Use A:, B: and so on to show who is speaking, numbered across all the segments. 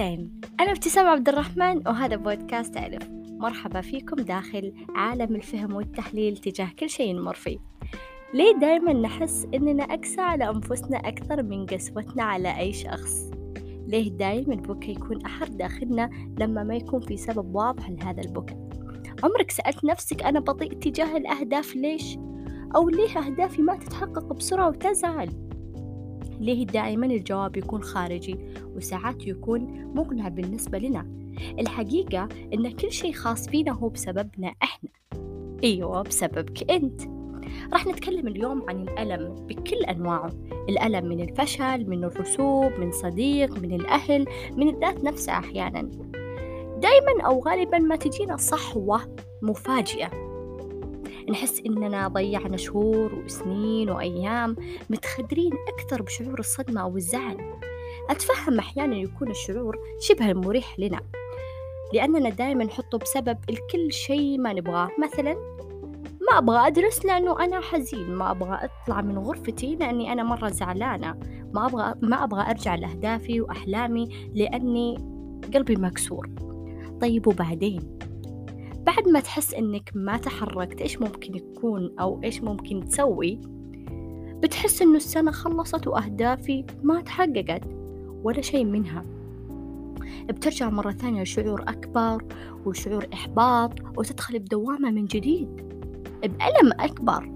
A: أهلين أنا ابتسام عبد الرحمن وهذا بودكاست ألف. مرحبا فيكم داخل عالم الفهم والتحليل تجاه كل شيء نمر فيه. ليه دايما نحس إننا أقسى على أنفسنا أكثر من قسوتنا على أي شخص؟ ليه دايما البكاء يكون أحر داخلنا لما ما يكون في سبب واضح لهذا البكاء؟ عمرك سألت نفسك أنا بطيء تجاه الأهداف ليش؟ أو ليه أهدافي ما تتحقق بسرعة وتزعل؟ ليه دائما الجواب يكون خارجي وساعات يكون مقنع بالنسبة لنا. الحقيقة إن كل شيء خاص فينا هو بسببنا إحنا. أيوة بسببك أنت. راح نتكلم اليوم عن الألم بكل أنواعه. الألم من الفشل من الرسوب من صديق من الأهل من الذات نفسها أحيانا. دايما أو غالبا ما تجينا صحوة مفاجئة. نحس إننا ضيعنا شهور وسنين وأيام متخدرين أكثر بشعور الصدمة أو الزعل أتفهم أحيانا يكون الشعور شبه مريح لنا لأننا دائما نحطه بسبب الكل شيء ما نبغاه. مثلا ما أبغى أدرس لأنه أنا حزين ما أبغى أطلع من غرفتي لأني أنا مرة زعلانة. ما أبغى ما أبغى أرجع لأهدافي وأحلامي لأني قلبي مكسور. طيب وبعدين؟ بعد ما تحس إنك ما تحركت إيش ممكن يكون أو إيش ممكن تسوي بتحس إنه السنة خلصت وأهدافي ما تحققت ولا شيء منها. بترجع مرة ثانية لشعور أكبر وشعور إحباط وتدخل بدوامة من جديد بألم أكبر.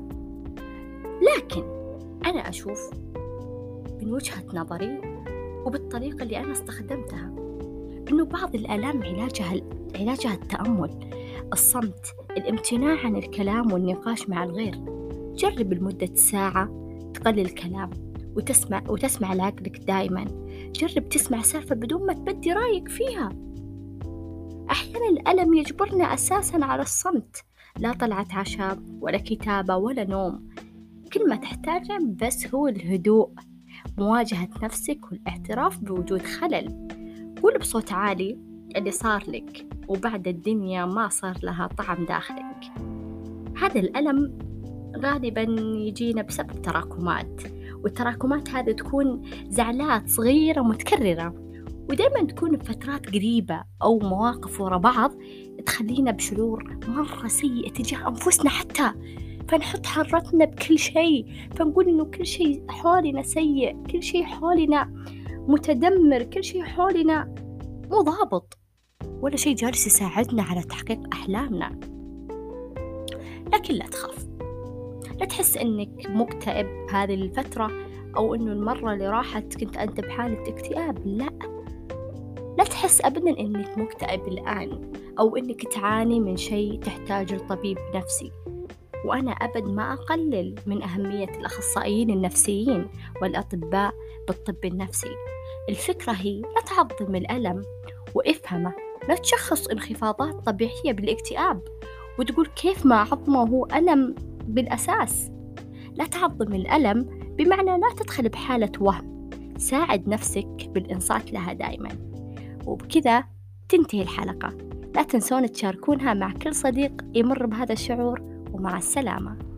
A: لكن أنا أشوف من وجهة نظري وبالطريقة اللي أنا استخدمتها إنه بعض الآلام علاجها علاجها التأمل. الصمت الامتناع عن الكلام والنقاش مع الغير. جرب لمدة ساعة تقلل الكلام وتسمع وتسمع لعقلك دائما. جرب تسمع سالفة بدون ما تبدي رأيك فيها. أحيانا الألم يجبرنا أساسا على الصمت. لا طلعة عشاء ولا كتابة ولا نوم. كل ما تحتاجه بس هو الهدوء. مواجهة نفسك والاعتراف بوجود خلل. قول بصوت عالي. اللي صار لك وبعد الدنيا ما صار لها طعم داخلك. هذا الألم غالبا يجينا بسبب تراكمات والتراكمات هذه تكون زعلات صغيرة متكررة ودايما تكون بفترات قريبة أو مواقف ورا بعض تخلينا بشعور مرة سيء تجاه أنفسنا حتى. فنحط حرتنا بكل شيء فنقول إنه كل شيء حولنا سيء كل شيء حولنا متدمر كل شيء حولنا مو ضابط. ولا شيء جالس يساعدنا على تحقيق أحلامنا. لكن لا تخاف. لا تحس إنك مكتئب هذه الفترة أو إنه المرة اللي راحت كنت أنت بحالة اكتئاب لا. لا تحس أبدا إنك مكتئب الآن أو إنك تعاني من شيء تحتاج لطبيب نفسي وأنا أبد ما أقلل من أهمية الأخصائيين النفسيين والأطباء بالطب النفسي. الفكرة هي لا تعظم الألم وإفهمه. لا تشخص انخفاضات طبيعية بالاكتئاب وتقول كيف ما عظمه هو ألم بالأساس. لا تعظم الألم بمعنى لا تدخل بحالة وهم. ساعد نفسك بالإنصات لها دائما. وبكذا تنتهي الحلقة. لا تنسون تشاركونها مع كل صديق يمر بهذا الشعور ومع السلامة.